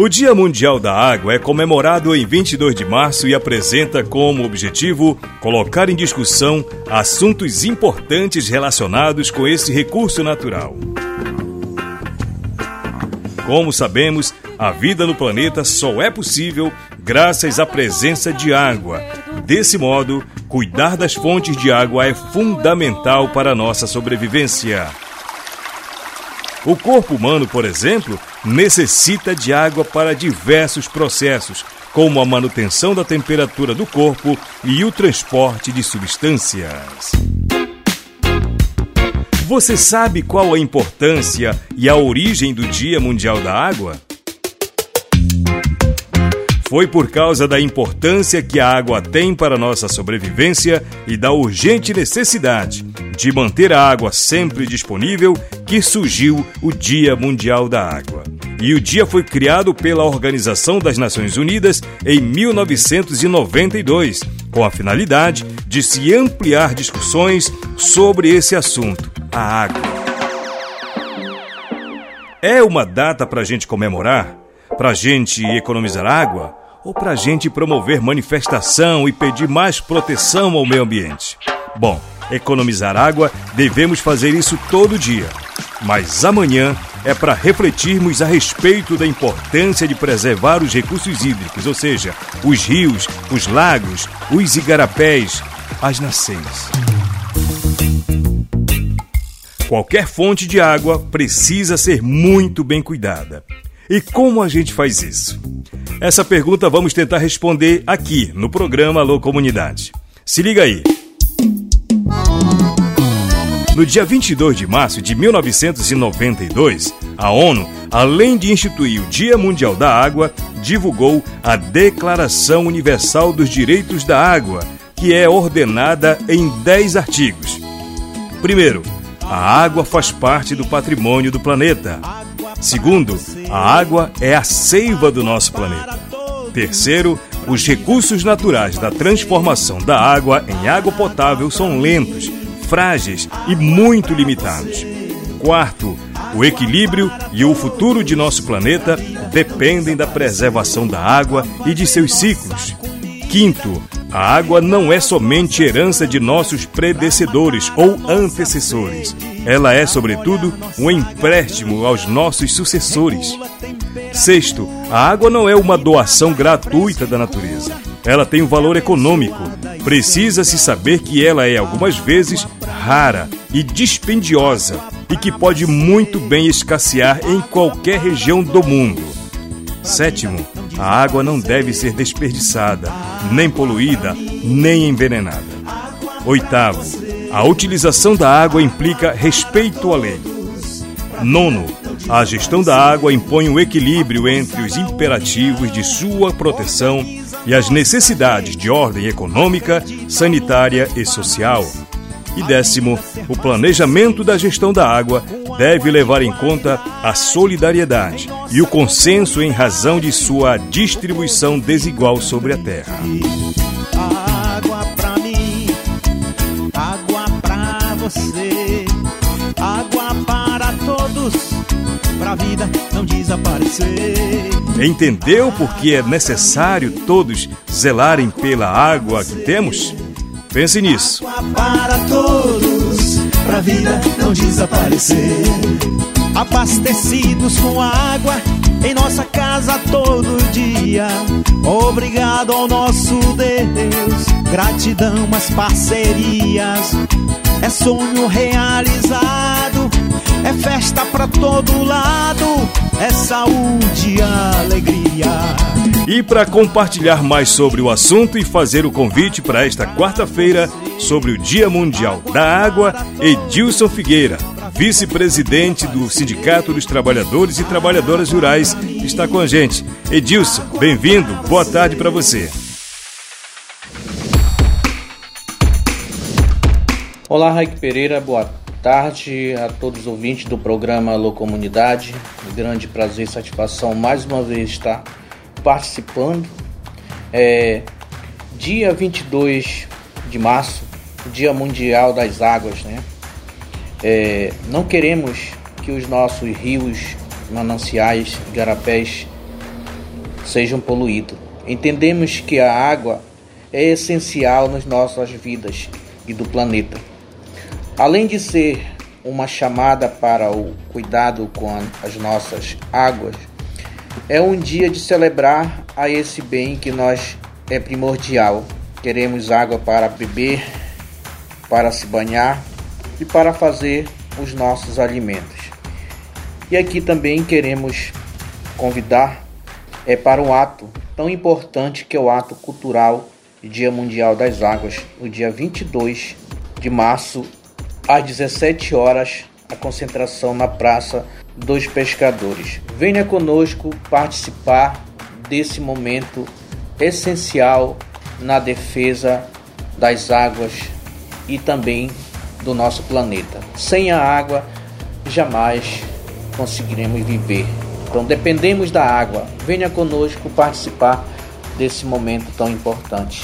O Dia Mundial da Água é comemorado em 22 de março e apresenta como objetivo colocar em discussão assuntos importantes relacionados com esse recurso natural. Como sabemos, a vida no planeta só é possível graças à presença de água. Desse modo, cuidar das fontes de água é fundamental para a nossa sobrevivência. O corpo humano, por exemplo, necessita de água para diversos processos, como a manutenção da temperatura do corpo e o transporte de substâncias. Você sabe qual a importância e a origem do Dia Mundial da Água? Foi por causa da importância que a água tem para nossa sobrevivência e da urgente necessidade de manter a água sempre disponível que surgiu o Dia Mundial da Água. E o dia foi criado pela Organização das Nações Unidas em 1992, com a finalidade de se ampliar discussões sobre esse assunto, a água. É uma data para a gente comemorar? Para a gente economizar água? Ou para a gente promover manifestação e pedir mais proteção ao meio ambiente? Bom, economizar água, devemos fazer isso todo dia. Mas amanhã é para refletirmos a respeito da importância de preservar os recursos hídricos, ou seja, os rios, os lagos, os igarapés, as nascentes. Qualquer fonte de água precisa ser muito bem cuidada. E como a gente faz isso? Essa pergunta vamos tentar responder aqui no programa Alô Comunidade. Se liga aí. No dia 22 de março de 1992, a ONU, além de instituir o Dia Mundial da Água, divulgou a Declaração Universal dos Direitos da Água, que é ordenada em 10 artigos. Primeiro, a água faz parte do patrimônio do planeta. Segundo, a água é a seiva do nosso planeta. Terceiro, os recursos naturais da transformação da água em água potável são lentos frágeis e muito limitados. Quarto, o equilíbrio e o futuro de nosso planeta dependem da preservação da água e de seus ciclos. Quinto, a água não é somente herança de nossos predecessores ou antecessores. Ela é, sobretudo, um empréstimo aos nossos sucessores. Sexto, a água não é uma doação gratuita da natureza. Ela tem um valor econômico. Precisa-se saber que ela é, algumas vezes, rara e dispendiosa e que pode muito bem escassear em qualquer região do mundo. Sétimo, a água não deve ser desperdiçada, nem poluída, nem envenenada. Oitavo, a utilização da água implica respeito à lei. Nono, a gestão da água impõe um equilíbrio entre os imperativos de sua proteção e as necessidades de ordem econômica, sanitária e social. E décimo, o planejamento da gestão da água deve levar em conta a solidariedade e o consenso em razão de sua distribuição desigual sobre a terra. Água pra mim, água pra você, água para todos, pra vida não desaparecer. Entendeu por que é necessário todos zelarem pela água que temos? Pense nisso. Para todos, pra vida não desaparecer. Abastecidos com água em nossa casa todo dia. Obrigado ao nosso Deus, gratidão às parcerias. É sonho realizado, é festa pra todo lado, é saúde e alegria. E para compartilhar mais sobre o assunto e fazer o convite para esta quarta-feira sobre o Dia Mundial da Água, Edilson Figueira, vice-presidente do Sindicato dos Trabalhadores e Trabalhadoras Rurais, está com a gente. Edilson, bem-vindo, boa tarde para você. Olá, Raik Pereira, boa tarde a todos os ouvintes do programa Alô Comunidade. Grande prazer e satisfação mais uma vez estar participando. É, dia 22 de março, Dia Mundial das Águas, né? É, não queremos que os nossos rios, mananciais, garapés sejam poluídos. Entendemos que a água é essencial nas nossas vidas e do planeta. Além de ser uma chamada para o cuidado com as nossas águas, é um dia de celebrar a esse bem que nós é primordial. Queremos água para beber, para se banhar e para fazer os nossos alimentos. E aqui também queremos convidar é para um ato tão importante que é o ato cultural Dia Mundial das Águas, no dia 22 de março, às 17 horas, a concentração na Praça dos Pescadores. Venha conosco participar desse momento essencial na defesa das águas e também do nosso planeta. Sem a água, jamais conseguiremos viver. Então dependemos da água. Venha conosco participar desse momento tão importante.